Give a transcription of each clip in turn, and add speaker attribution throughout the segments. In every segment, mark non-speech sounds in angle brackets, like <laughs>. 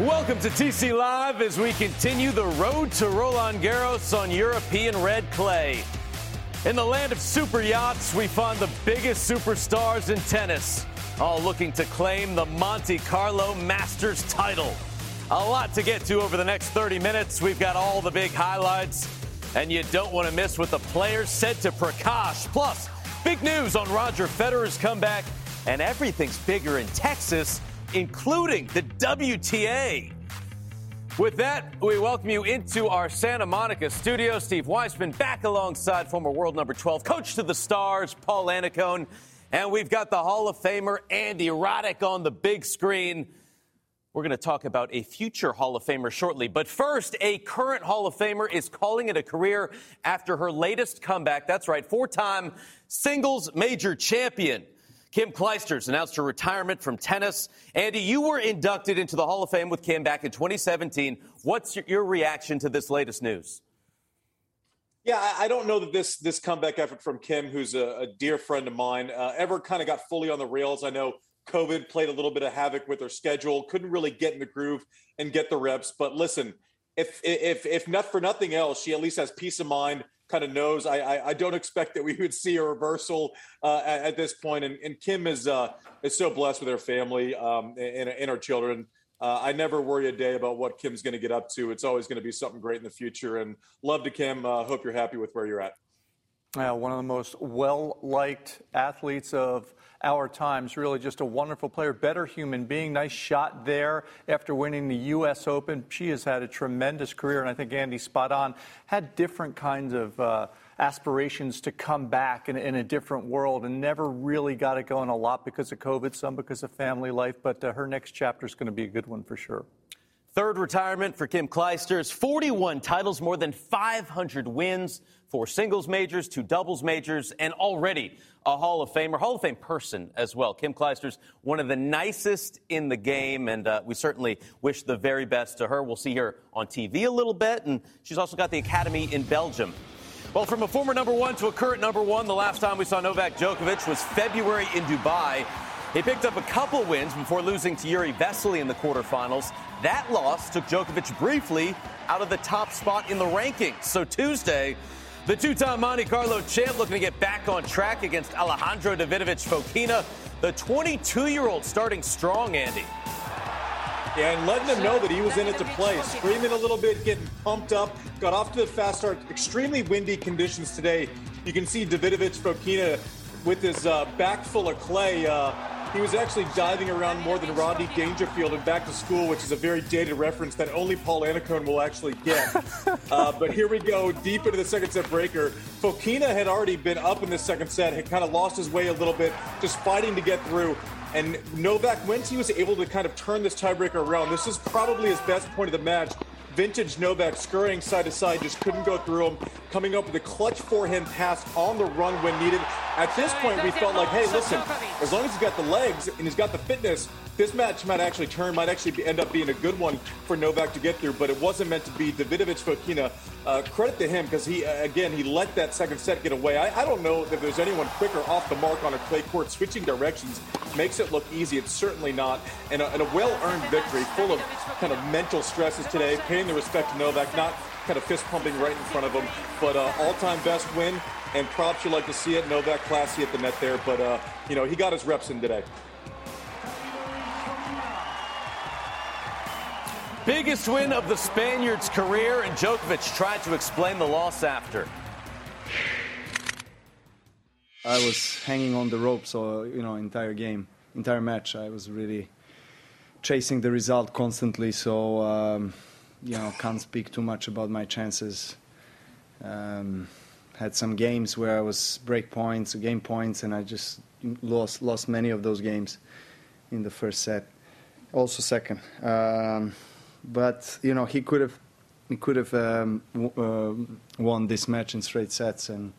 Speaker 1: Welcome to TC Live as we continue the road to Roland Garros on European red clay. In the land of super yachts, we find the biggest superstars in tennis, all looking to claim the Monte Carlo Masters title. A lot to get to over the next 30 minutes. We've got all the big highlights, and you don't want to miss what the players said to Prakash. Plus, big news on Roger Federer's comeback, and everything's bigger in Texas, including the WTA. With that, we welcome you into our Santa Monica studio. Steve Weissman back alongside former world number 12, coach to the stars, Paul Annacone. And we've got the Hall of Famer Andy Roddick on the big screen. We're going to talk about a future Hall of Famer shortly. But first, a current Hall of Famer is calling it a career after her latest comeback. That's right, four time singles major champion. Kim Clijsters announced her retirement from tennis. Andy, you were inducted into the Hall of Fame with Kim back in 2017. What's your reaction to this latest news?
Speaker 2: Yeah, I don't know that this this comeback effort from Kim, who's a, a dear friend of mine, uh, ever kind of got fully on the rails. I know COVID played a little bit of havoc with her schedule, couldn't really get in the groove and get the reps. But listen, if if if not for nothing else, she at least has peace of mind. Kind of knows. I, I, I don't expect that we would see a reversal uh, at, at, this point. And, and Kim is uh, is so blessed with her family um, and, and her children. Uh, I never worry a day about what Kim's going to get up to. It's always going to be something great in the future. And love to Kim. Uh, hope you're happy with where you're at.
Speaker 3: Yeah, one of the most well liked athletes of our times. Really, just a wonderful player, better human being. Nice shot there after winning the U.S. Open. She has had a tremendous career, and I think Andy spot on. Had different kinds of uh, aspirations to come back in, in, a different world, and never really got it going. A lot because of COVID, some because of family life. But uh, her next chapter is going to be a good one for sure.
Speaker 1: Third retirement for Kim Clijsters. 41 titles, more than 500 wins, four singles majors, two doubles majors, and already a Hall of Famer, Hall of Fame person as well. Kim Clijsters, one of the nicest in the game, and uh, we certainly wish the very best to her. We'll see her on TV a little bit, and she's also got the Academy in Belgium. Well, from a former number one to a current number one, the last time we saw Novak Djokovic was February in Dubai. He picked up a couple wins before losing to Jiri Vesely in the quarterfinals. That loss took Djokovic briefly out of the top spot in the rankings. So Tuesday, the two-time Monte Carlo champ looking to get back on track against Alejandro Davidovich Fokina. The 22-year-old starting strong, Andy.
Speaker 2: Yeah, and letting him know that he was in it to play. Screaming a little bit, getting pumped up. Got off to the fast start. Extremely windy conditions today. You can see Davidovich Fokina with his uh, back full of clay. Uh, he was actually diving around more than Rodney Dangerfield in Back to School, which is a very dated reference that only Paul Annacone will actually get. <laughs> uh, but here we go, deep into the second set breaker. Fokina had already been up in the second set, had kind of lost his way a little bit, just fighting to get through. And Novak, once he was able to kind of turn this tiebreaker around, this is probably his best point of the match vintage Novak scurrying side to side, just couldn't go through him, coming up with a clutch forehand pass on the run when needed. At this point, we felt like, hey, listen, as long as he's got the legs and he's got the fitness, this match might actually turn, might actually be, end up being a good one for Novak to get through, but it wasn't meant to be. Davidovich Fokina, uh, credit to him because he, uh, again, he let that second set get away. I, I, don't know if there's anyone quicker off the mark on a clay court. Switching directions makes it look easy. It's certainly not. And a, and a well earned victory, full of kind of mental stresses today, paying the respect to Novak, not kind of fist pumping right in front of him, but uh, all time best win. And props, you like to see it. Novak classy at the net there, but, uh, you know, he got his reps in today.
Speaker 1: Biggest win of the Spaniard's career, and Djokovic tried to explain the loss after.
Speaker 4: I was hanging on the rope, so you know, entire game, entire match, I was really chasing the result constantly. So um, you know, can't speak too much about my chances. Um, had some games where I was break points, game points, and I just lost lost many of those games in the first set, also second. Um, but you know he could have he could have um, uh, won this match in straight sets, and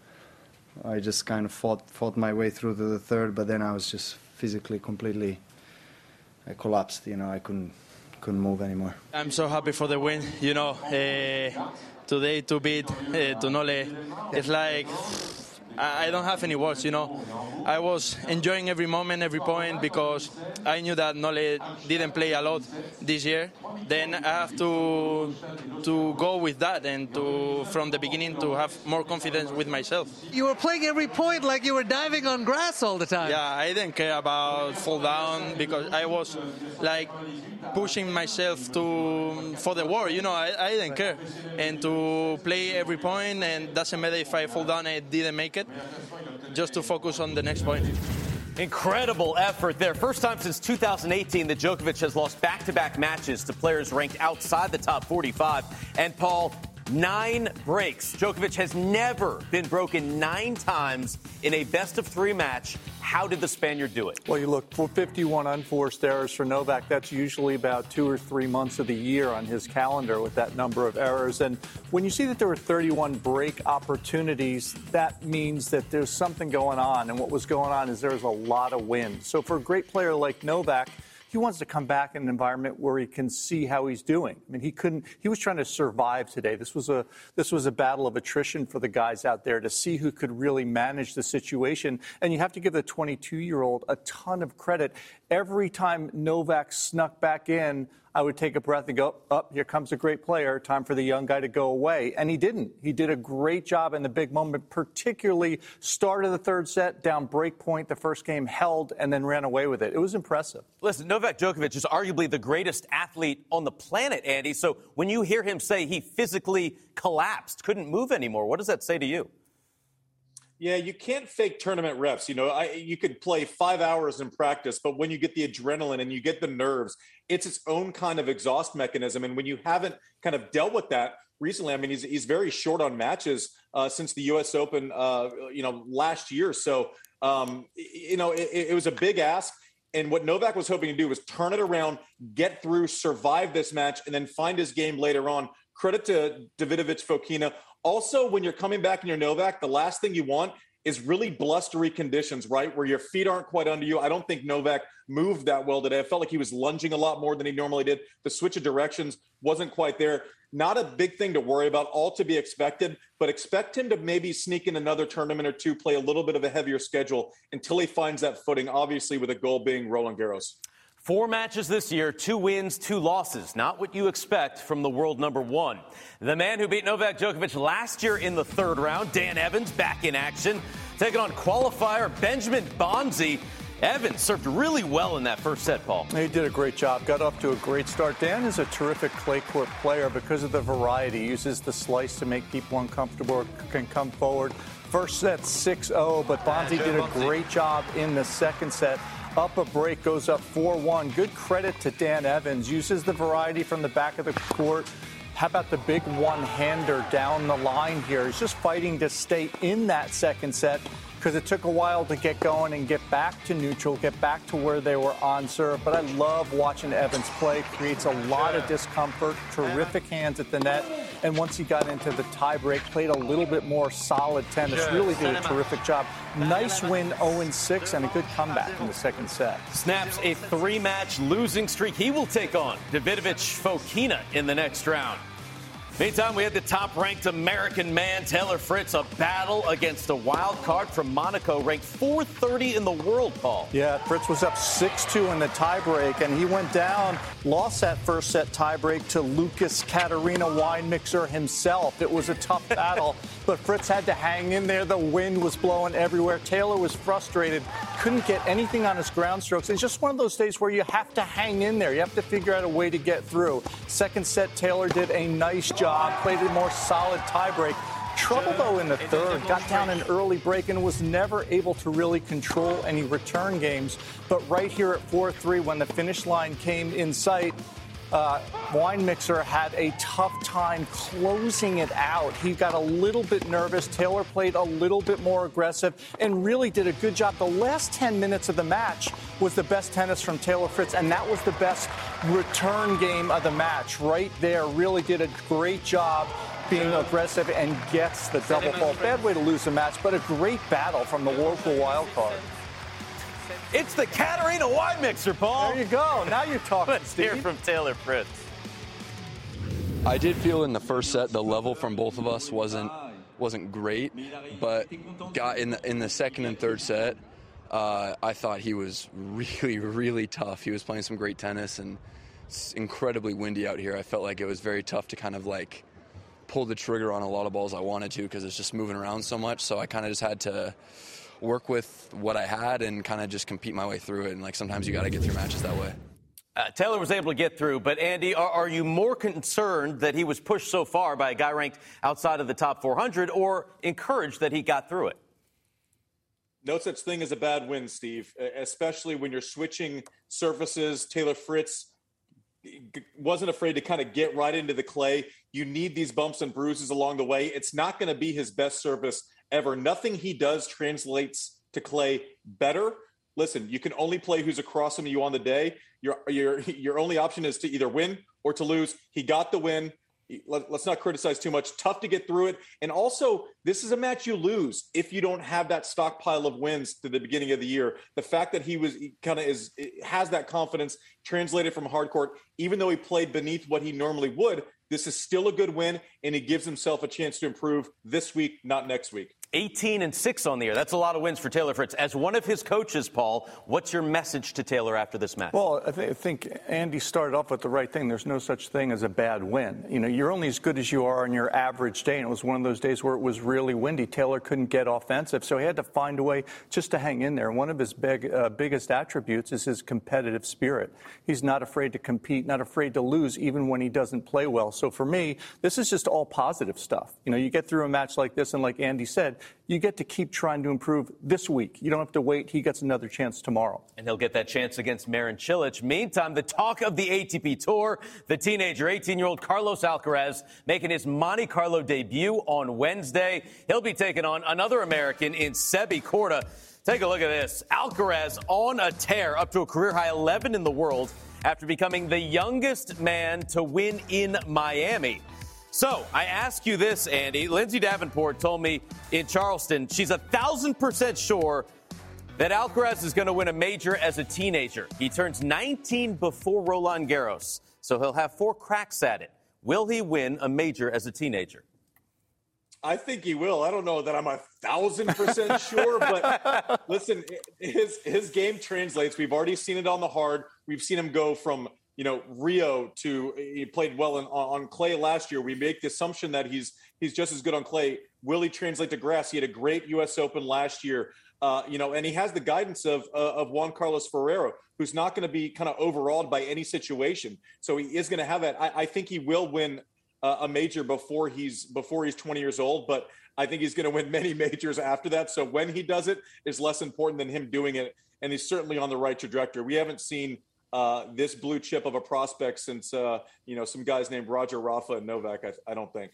Speaker 4: I just kind of fought fought my way through to the third. But then I was just physically completely I collapsed. You know I couldn't couldn't move anymore.
Speaker 5: I'm so happy for the win. You know, uh, today to beat uh, it's like I don't have any words, you know. I was enjoying every moment, every point because I knew that Nole didn't play a lot this year. Then I have to to go with that and to from the beginning to have more confidence with myself.
Speaker 6: You were playing every point like you were diving on grass all the time.
Speaker 5: Yeah, I didn't care about fall down because I was like pushing myself to for the war. You know, I, I didn't care and to play every point and doesn't matter if I fall down I didn't make it just to focus on the next point.
Speaker 1: Incredible effort there. First time since 2018 that Djokovic has lost back to back matches to players ranked outside the top 45. And Paul, nine breaks. Djokovic has never been broken nine times in a best of three match. How did the Spaniard do it?
Speaker 3: Well, you look for 51 unforced errors for Novak. That's usually about two or three months of the year on his calendar with that number of errors. And when you see that there were 31 break opportunities, that means that there's something going on. And what was going on is there was a lot of wind. So for a great player like Novak, he wants to come back in an environment where he can see how he's doing. I mean, he couldn't. He was trying to survive today. This was a this was a battle of attrition for the guys out there to see who could really manage the situation. And you have to give the 22 year old a ton of credit. Every time Novak snuck back in, I would take a breath and go, up, oh, here comes a great player. Time for the young guy to go away. And he didn't. He did a great job in the big moment, particularly start of the third set, down break point. The first game held and then ran away with it. It was impressive.
Speaker 1: Listen, Novak Djokovic is arguably the greatest athlete on the planet, Andy. So when you hear him say he physically collapsed, couldn't move anymore, what does that say to you?
Speaker 2: Yeah, you can't fake tournament reps. You know, I, you could play five hours in practice, but when you get the adrenaline and you get the nerves, it's its own kind of exhaust mechanism. And when you haven't kind of dealt with that recently, I mean, he's he's very short on matches uh, since the U.S. Open, uh, you know, last year. So, um, you know, it, it was a big ask. And what Novak was hoping to do was turn it around, get through, survive this match, and then find his game later on. Credit to Davidovich Fokina also, when you're coming back in your Novak, the last thing you want is really blustery conditions, right? Where your feet aren't quite under you. I don't think Novak moved that well today. I felt like he was lunging a lot more than he normally did. The switch of directions wasn't quite there. Not a big thing to worry about, all to be expected, but expect him to maybe sneak in another tournament or two, play a little bit of a heavier schedule until he finds that footing, obviously, with a goal being Roland Garros.
Speaker 1: Four matches this year, two wins, two losses. Not what you expect from the world number one. The man who beat Novak Djokovic last year in the third round, Dan Evans, back in action, taking on qualifier Benjamin Bonzi. Evans served really well in that first set, Paul.
Speaker 3: He did a great job. Got off to a great start. Dan is a terrific clay court player because of the variety. He uses the slice to make people uncomfortable, can come forward. First set 6 0, but Bonzi did a great job in the second set up a break, goes up 4 1. Good credit to Dan Evans. Uses the variety from the back of the court. How about the big one hander down the line here? He's just fighting to stay in that second set because it took a while to get going and get back to neutral, get back to where they were on serve. But I love watching Evans play. Creates a lot of discomfort. Terrific hands at the net. And once he got into the tiebreak, played a little bit more solid tennis. Really did a terrific job. Nice win, 0-6, and a good comeback in the second set.
Speaker 1: Snaps a three-match losing streak. He will take on Davidovich Fokina in the next round. Meantime, we had the top ranked American man, Taylor Fritz, a battle against a wild card from Monaco, ranked 430 in the world, Paul.
Speaker 3: Yeah, Fritz was up 6 2 in the tiebreak, and he went down, lost that first set tiebreak to Lucas Katerina wine mixer himself. It was a tough battle, <laughs> but Fritz had to hang in there. The wind was blowing everywhere. Taylor was frustrated, couldn't get anything on his ground strokes. It's just one of those days where you have to hang in there. You have to figure out a way to get through. Second set, Taylor did a nice job played a more solid tiebreak. Trouble though in the third, got down an early break and was never able to really control any return games. But right here at 4 3, when the finish line came in sight, uh, wine mixer had a tough time closing it out. He got a little bit nervous. Taylor played a little bit more aggressive and really did a good job. The last 10 minutes of the match was the best tennis from Taylor Fritz, and that was the best return game of the match. Right there, really did a great job being aggressive and gets the double fault. Bad way to lose the match, but a great battle from the Whirlpool wild card.
Speaker 1: It's the Catarina wine mixer, Paul.
Speaker 3: There you go. Now you're talking,
Speaker 1: Let's hear
Speaker 3: Steve.
Speaker 1: from Taylor Fritz.
Speaker 7: I did feel in the first set the level from both of us wasn't wasn't great, but got in the in the second and third set, uh, I thought he was really really tough. He was playing some great tennis and it's incredibly windy out here. I felt like it was very tough to kind of like pull the trigger on a lot of balls I wanted to because it's just moving around so much. So I kind of just had to work with what I had and kind of just compete my way through it. And like sometimes you got to get through matches that way.
Speaker 1: Uh, Taylor was able to get through, but Andy, are, are, you more concerned that he was pushed so far by a guy ranked outside of the top 400 or encouraged that he got through it?
Speaker 2: No such thing as a bad win, Steve, especially when you're switching surfaces. Taylor Fritz wasn't afraid to kind of get right into the clay. You need these bumps and bruises along the way. It's not going to be his best service ever. Nothing he does translates to clay better. Listen, you can only play who's across from you on the day. Your your your only option is to either win or to lose. He got the win. Let, us not criticize too much. Tough to get through it. And also, this is a match you lose if you don't have that stockpile of wins to the beginning of the year. The fact that he was kind of is has that confidence translated from hard court, even though he played beneath what he normally would, this is still a good win, and he gives himself a chance to improve this week, not next week.
Speaker 1: 18 and 6 on the year. That's a lot of wins for Taylor Fritz. As one of his coaches, Paul, what's your message to Taylor after this match?
Speaker 3: Well, I, th- I, think Andy started off with the right thing. There's no such thing as a bad win. You know, you're only as good as you are on your average day, and it was one of those days where it was really windy. Taylor couldn't get offensive, so he had to find a way just to hang in there. One of his big, uh, biggest attributes is his competitive spirit. He's not afraid to compete, not afraid to lose, even when he doesn't play well. So for me, this is just all positive stuff. You know, you get through a match like this, and like Andy said, you get to keep trying to improve this week. You don't have to wait. He gets another chance tomorrow.
Speaker 1: And he'll get that chance against Marin Cilic. Meantime, the talk of the ATP Tour, the teenager, 18-year-old Carlos Alcaraz, making his Monte Carlo debut on Wednesday. He'll be taking on another American in Sebi Korda. Take a look at this. Alcaraz on a tear, up to a career high 11 in the world after becoming the youngest man to win in Miami. So I ask you this, Andy. Lindsay Davenport told me in Charleston she's a thousand percent sure that Alcaraz is going to win a major as a teenager. He turns 19 before Roland Garros, so he'll have four cracks at it. Will he win a major as a teenager?
Speaker 2: I think he will. I don't know that I'm a thousand percent <laughs> sure, but listen, his his game translates. We've already seen it on the hard. We've seen him go from you know Rio to he played well in, on, clay last year. We make the assumption that he's he's just as good on clay. Will he translate to grass? He had a great U.S. Open last year, uh, you know, and he has the guidance of uh, of Juan Carlos Ferrero, who's not going to be kind of overawed by any situation. So he is going to have that. I, I think he will win uh, a major before he's before he's 20 years old, but I think he's going to win many <laughs> majors after that. So when he does it is less important than him doing it, and he's certainly on the right trajectory. We haven't seen uh, this blue chip of a prospect since uh, you know some guys named Roger Rafa and Novak. I, I don't think.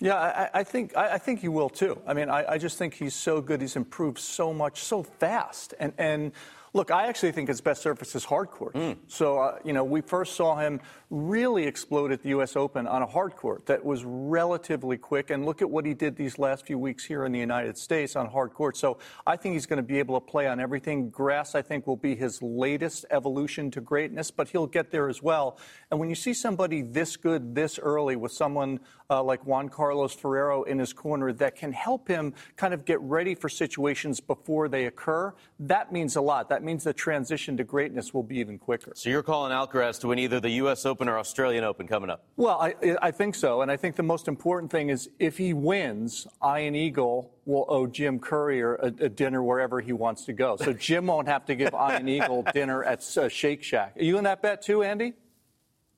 Speaker 3: Yeah, I, I think I, I, think he will too. I mean, I, just think he's so good. He's improved so much, so fast, and and look, I actually think his best surface is hard court. Mm. So uh, you know, we first saw him really explode at the U.S. Open on a hard court that was relatively quick, and look at what he did these last few weeks here in the United States on hard court. So I think he's going to be able to play on everything. Grass, I think, will be his latest evolution to greatness, but he'll get there as well. And when you see somebody this good this early with someone uh, like Juan Carlos Ferrero in his corner that can help him kind of get ready for situations before they occur, that means a lot. That means the transition to greatness will be even quicker.
Speaker 1: So you're calling Alcaraz to win either the U.S. Open or Australian Open coming up?
Speaker 3: Well, I, I think so. And I think the most important thing is if he wins, Ian Eagle will owe Jim Courier a, a, dinner wherever he wants to go. So Jim won't have to give Ian Eagle <laughs> dinner at uh, Shake Shack. Are you in that bet too, Andy?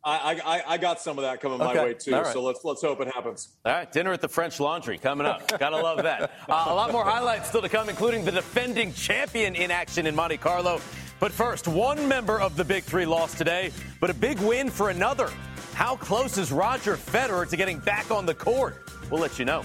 Speaker 2: I, I, I got some of that coming okay. my way too. Right. So let's let's hope it happens.
Speaker 1: All right, dinner at the French Laundry coming up. <laughs> Gotta love that. Uh, a lot more highlights still to come, including the defending champion in action in Monte Carlo. But first, one member of the Big Three lost today, but a big win for another. How close is Roger Federer to getting back on the court? We'll let you know.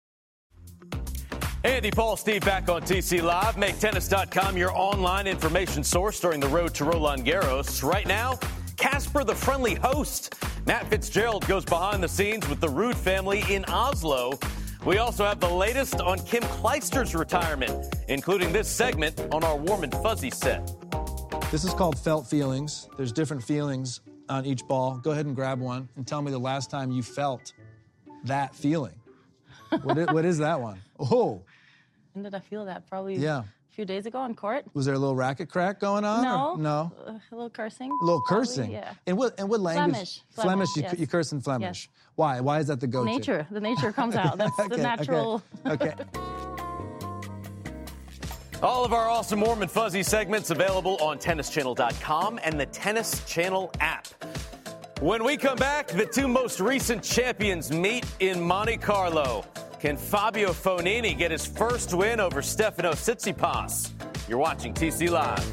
Speaker 1: Andy Paul, Steve back on TC Live. MakeTennis.com your online information source during the road to Roland Garros. Right now, Casper the friendly host. Matt Fitzgerald goes behind the scenes with the Ruud family in Oslo. We also have the latest on Kim Clijsters' retirement, including this segment on our Warm and Fuzzy set.
Speaker 8: This is called felt feelings. There's different feelings on each ball. Go ahead and grab one and tell me the last time you felt that feeling. what, is, what is that one? Oh.
Speaker 9: When did I feel that? Probably
Speaker 8: Yeah.
Speaker 9: a few days ago on court.
Speaker 8: Was there a little racket crack going on?
Speaker 9: No.
Speaker 8: or- no.
Speaker 9: Uh, a little cursing.
Speaker 8: A little
Speaker 9: probably,
Speaker 8: cursing.
Speaker 9: Yeah.
Speaker 8: In what in what language?
Speaker 9: Flemish.
Speaker 8: Flemish.
Speaker 9: Flemish,
Speaker 8: you,
Speaker 9: yes.
Speaker 8: you curse in Flemish.
Speaker 9: Yes.
Speaker 8: Why? Why is that the go-to?
Speaker 9: Nature. The nature comes out. That's <laughs>
Speaker 8: Okay,
Speaker 9: the
Speaker 8: okay,
Speaker 9: natural.
Speaker 8: Okay. <laughs>
Speaker 1: All of our awesome Warm and Fuzzy segments available on tennischannel.com and the Tennis Channel app. When we come back, the two most recent champions meet in Monte Carlo. Can Fabio Fognini get his first win over Stefano Tsitsipas? You're watching TC Live.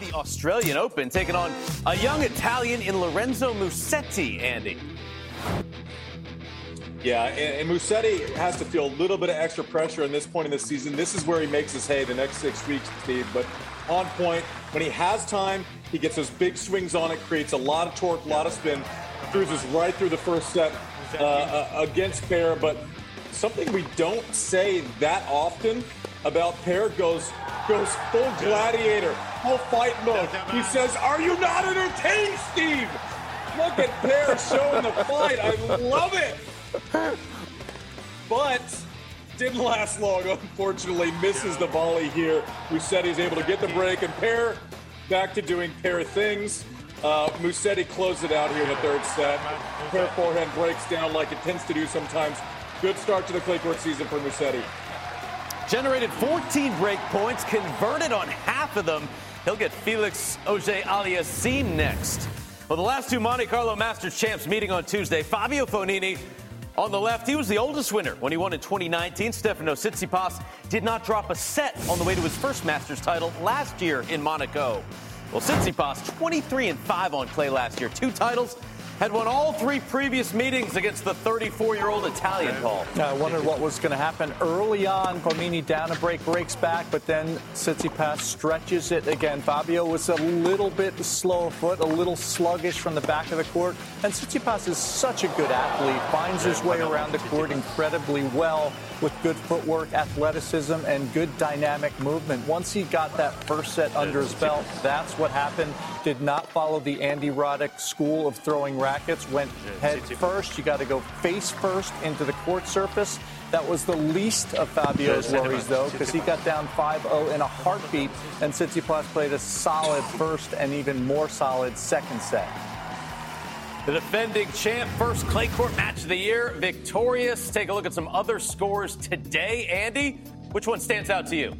Speaker 1: The Australian Open taking on a young Italian in Lorenzo Musetti, Andy.
Speaker 2: Yeah, and, and Musetti has to feel a little bit of extra pressure in this point in the season. This is where he makes his hay the next six weeks, Steve. But on point, when he has time, he gets those big swings on it, creates a lot of torque, a lot of spin, cruises right through the first set uh, uh, against Paire. But something we don't say that often about Paire goes goes full gladiator, full fight mode. He says, "Are you not entertained, Steve?" Look at Paire showing the fight. I love it. But didn't last long, unfortunately. Misses the volley here. Musetti's able to get the break and Paire back to doing Paire things. Uh, Musetti closed it out here in the third set. Paire forehand breaks down like it tends to do sometimes. Good start to the clay court season for Musetti.
Speaker 1: Generated 14 break points, converted on half of them. He'll get Felix Auger Aliassime next. Well, the last two Monte Carlo Masters champs meeting on Tuesday. Fabio Fognini on the left, he was the oldest winner when he won in 2019. Stefano Tsitsipas did not drop a set on the way to his first Masters title last year in Monaco. Well, Tsitsipas 23 and 5 on clay last year, two titles. Had won all three previous meetings against the 34-year-old Italian, Paul.
Speaker 3: I wondered what was going to happen early on. Fognini down a break, breaks back, but then Tsitsipas stretches it again. Fabio was a little bit slow foot, a little sluggish from the back of the court. And Tsitsipas is such a good athlete, finds his way around the court incredibly well with good footwork, athleticism, and good dynamic movement. Once he got that first set under his belt, that's what happened. Did not follow the Andy Roddick school of throwing went head first. You got to go face first into the court surface. That was the least of Fabio's worries, though, because he got down 5-0 in a heartbeat, and Tsitsipas played a solid first and even more solid second set.
Speaker 1: The defending champ, first clay court match of the year, victorious. Take a look at some other scores today. Andy, which one stands out to you?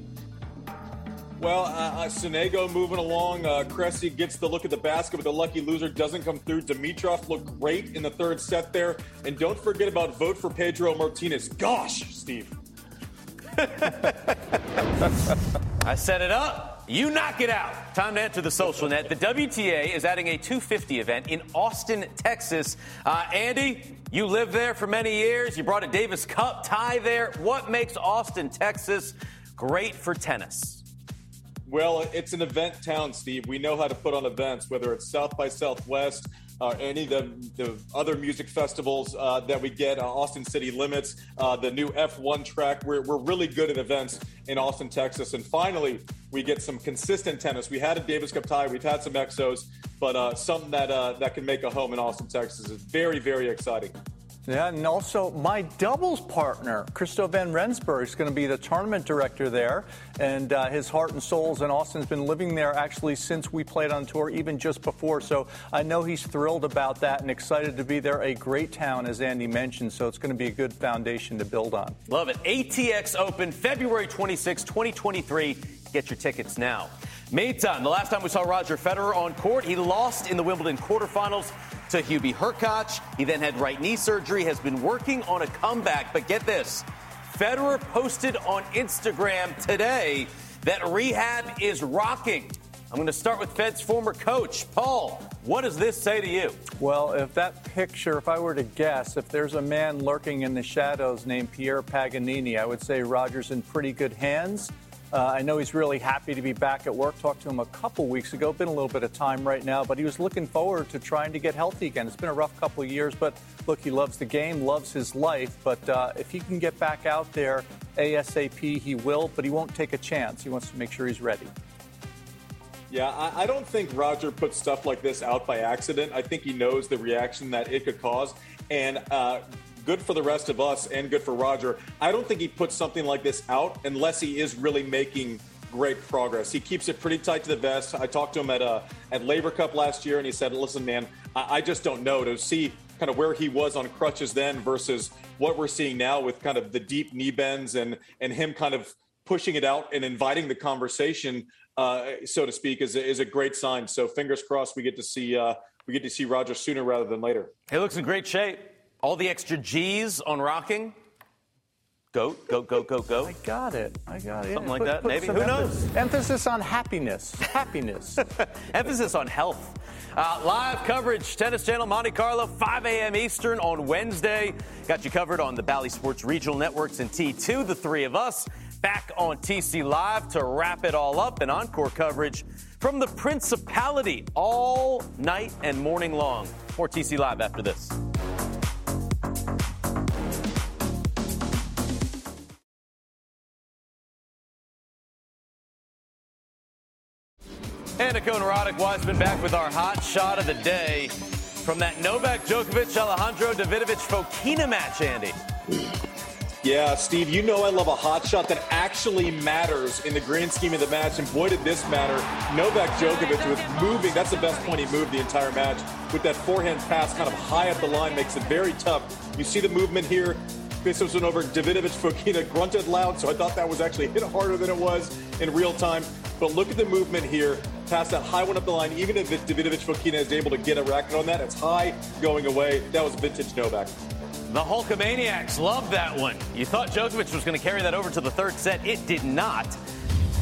Speaker 2: Well, uh, uh, Sonego moving along. Uh, Cressy gets the look at the basket, but the lucky loser doesn't come through. Dimitrov looked great in the third set there. And don't forget about vote for Pedro Martinez. Gosh, Steve. <laughs>
Speaker 1: I set it up. You knock it out. Time to enter the social net. The WTA is adding a 250 event in Austin, Texas. Uh, Andy, you lived there for many years. You brought a Davis Cup tie there. What makes Austin, Texas great for tennis?
Speaker 2: Well, it's an event town, Steve. We know how to put on events, whether it's South by Southwest, uh, any of the, the other music festivals uh, that we get, uh, Austin City Limits, uh, the new F1 track. We're, we're really good at events in Austin, Texas. And finally, we get some consistent tennis. We had a Davis Cup tie, we've had some Exos, but uh, something that, uh, that can make a home in Austin, Texas is very, very exciting.
Speaker 3: Yeah, and also my doubles partner, Christo Van Rensburg, is going to be the tournament director there. And uh, his heart and souls in Austin's been living there actually since we played on tour, even just before. So I know he's thrilled about that and excited to be there. A great town, as Andy mentioned. So it's going to be a good foundation to build on.
Speaker 1: Love it. ATX Open, February 26, 2023. Get your tickets now. Meantime, the last time we saw Roger Federer on court, he lost in the Wimbledon quarterfinals to Hubie Hurkacz. He then had right knee surgery, has been working on a comeback. But get this Federer posted on Instagram today that rehab is rocking. I'm going to start with Fed's former coach, Paul. What does this say to you?
Speaker 3: Well, if that picture, if I were to guess, if there's a man lurking in the shadows named Pierre Paganini, I would say Roger's in pretty good hands. Uh, I know he's really happy to be back at work. Talked to him a couple weeks ago. Been a little bit of time right now, but he was looking forward to trying to get healthy again. It's been a rough couple of years, but look, he loves the game, loves his life. But uh, if he can get back out there ASAP, he will, but he won't take a chance. He wants to make sure he's ready.
Speaker 2: Yeah, I, I, don't think Roger puts stuff like this out by accident. I think he knows the reaction that it could cause. And uh, good for the rest of us and good for Roger. I don't think he puts something like this out unless he is really making great progress. He keeps it pretty tight to the vest. I talked to him at uh, at Laver Cup last year, and he said, "Listen, man, I, I just don't know to see kind of where he was on crutches then versus what we're seeing now with kind of the deep knee bends and and him kind of." pushing it out and inviting the conversation, uh, so to speak, is is a great sign. So fingers crossed we get to see uh, we get to see Roger sooner rather than later.
Speaker 1: He looks in great shape. All the extra G's on rocking. Goat, goat, goat, goat, goat.
Speaker 3: I got it. I got it.
Speaker 1: Something yeah, like put, that, put maybe. Who
Speaker 3: emphasis,
Speaker 1: knows?
Speaker 3: Emphasis on happiness. Happiness. <laughs>
Speaker 1: emphasis on health. Uh, live coverage, Tennis Channel, Monte Carlo, 5 a.m. Eastern on Wednesday. Got you covered on the Bally Sports Regional Networks and T2, the three of us back on TC Live to wrap it all up and encore coverage from the Principality all night and morning long. More TC Live after this. Annacone Roddick Weissman back with our hot shot of the day from that Novak Djokovic Alejandro Davidovich Fokina match, Andy.
Speaker 2: Yeah, Steve, you know I love a hot shot that actually matters in the grand scheme of the match. And boy, did this matter. Novak Djokovic was moving. That's the best point he moved the entire match. With that forehand pass kind of high up the line, makes it very tough. You see the movement here. This was over. Davidovich Fokina grunted loud, so I thought that was actually hit harder than it was in real time. But look at the movement here, past that high one up the line. Even if Davidovich Fokina is able to get a racket on that, it's high going away. That was vintage Novak.
Speaker 1: The Hulkamaniacs love that one. You thought Djokovic was going to carry that over to the third set. It did not.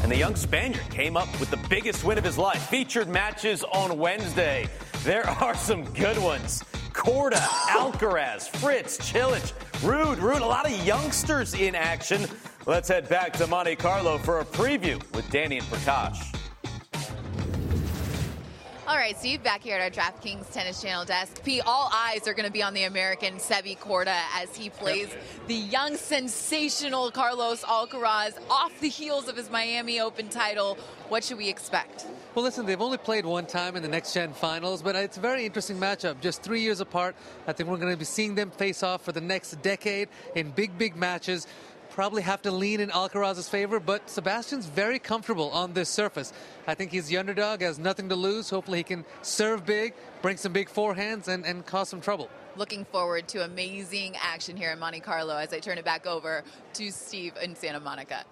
Speaker 1: And the young Spaniard came up with the biggest win of his life. Featured matches on Wednesday. There are some good ones. Korda, Alcaraz, Fritz, Cilic, Ruud, Ruud, a lot of youngsters in action. Let's head back to Monte Carlo for a preview with Danny and Prakash.
Speaker 10: All right, Steve, back here at our DraftKings Tennis Channel desk. P, all eyes are going to be on the American Sebi Korda as he plays the young, sensational Carlos Alcaraz off the heels of his Miami Open title. What should we expect?
Speaker 6: Well, listen, they've only played one time in the next gen finals, but it's a very interesting matchup. Just three years apart. I think we're going to be seeing them face off for the next decade in big, big matches probably have to lean in Alcaraz's favor, but Sebastian's very comfortable on this surface. I think he's the underdog, has nothing to lose. Hopefully he can serve big, bring some big forehands, and, and cause some trouble.
Speaker 10: Looking forward to amazing action here in Monte Carlo as I turn it back over to Steve in Santa Monica.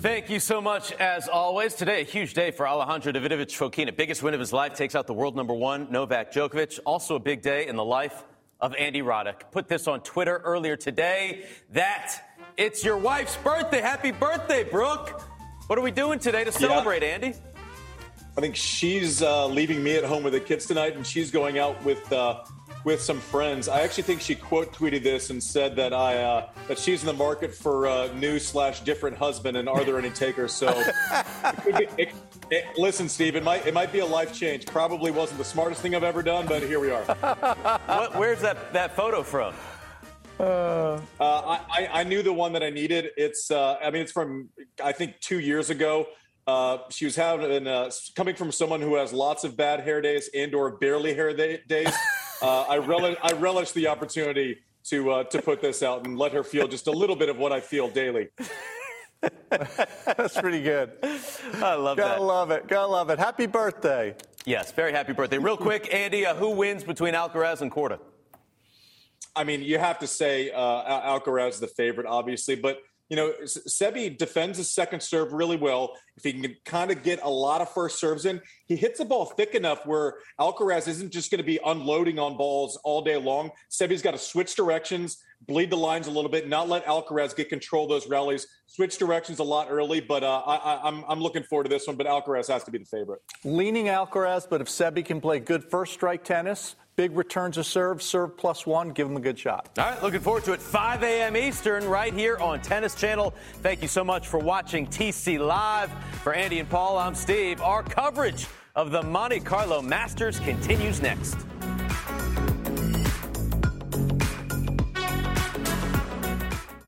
Speaker 1: Thank you so much, as always. Today, a huge day for Alejandro Davidovich Fokina. Biggest win of his life, takes out the world number one, Novak Djokovic. Also a big day in the life of Andy Roddick. Put this on Twitter earlier today that it's your wife's birthday. Happy birthday, Brooke. What are we doing today to celebrate, yeah. Andy?
Speaker 2: I think she's uh, leaving me at home with the kids tonight, and she's going out with uh, with some friends. I actually think she quote tweeted this and said that I uh, that she's in the market for a new slash different husband. And are there any takers? So, it, it, it, listen, Steve, it might it might be a life change. Probably wasn't the smartest thing I've ever done, but here we are. <laughs>
Speaker 1: what, where's that that photo from?
Speaker 2: Uh, I, I knew the one that I needed. It's uh, I mean it's from I think two years ago. Uh, she was having uh, coming from someone who has lots of bad hair days and or barely hair day, days. <laughs> Uh, I relish I relish the opportunity to uh, to put this out and let her feel just a little bit of what I feel daily. <laughs>
Speaker 3: That's pretty good.
Speaker 1: I love
Speaker 3: Gotta
Speaker 1: that.
Speaker 3: love it. Gotta love it. Happy birthday.
Speaker 1: Yes, very happy birthday. Real quick, Andy, uh, who wins between Alcaraz and Korda?
Speaker 2: I mean, you have to say uh, Alcaraz is the favorite, obviously, but you know, Sebi defends his second serve really well. If he can kind of get a lot of first serves in, he hits the ball thick enough where Alcaraz isn't just going to be unloading on balls all day long. Sebi's got to switch directions, bleed the lines a little bit, not let Alcaraz get control of those rallies. Switch directions a lot early, but uh, I, I, I'm I'm looking forward to this one. But Alcaraz has to be the favorite.
Speaker 3: Leaning Alcaraz, but if Sebi can play good first strike tennis, big returns of serve, serve plus one, give him a good shot.
Speaker 1: All right, looking forward to it. 5 a.m. Eastern, right here on Tennis Channel. Thank you so much for watching TC Live. For Andy and Paul, I'm Steve. Our coverage of the Monte Carlo Masters continues next.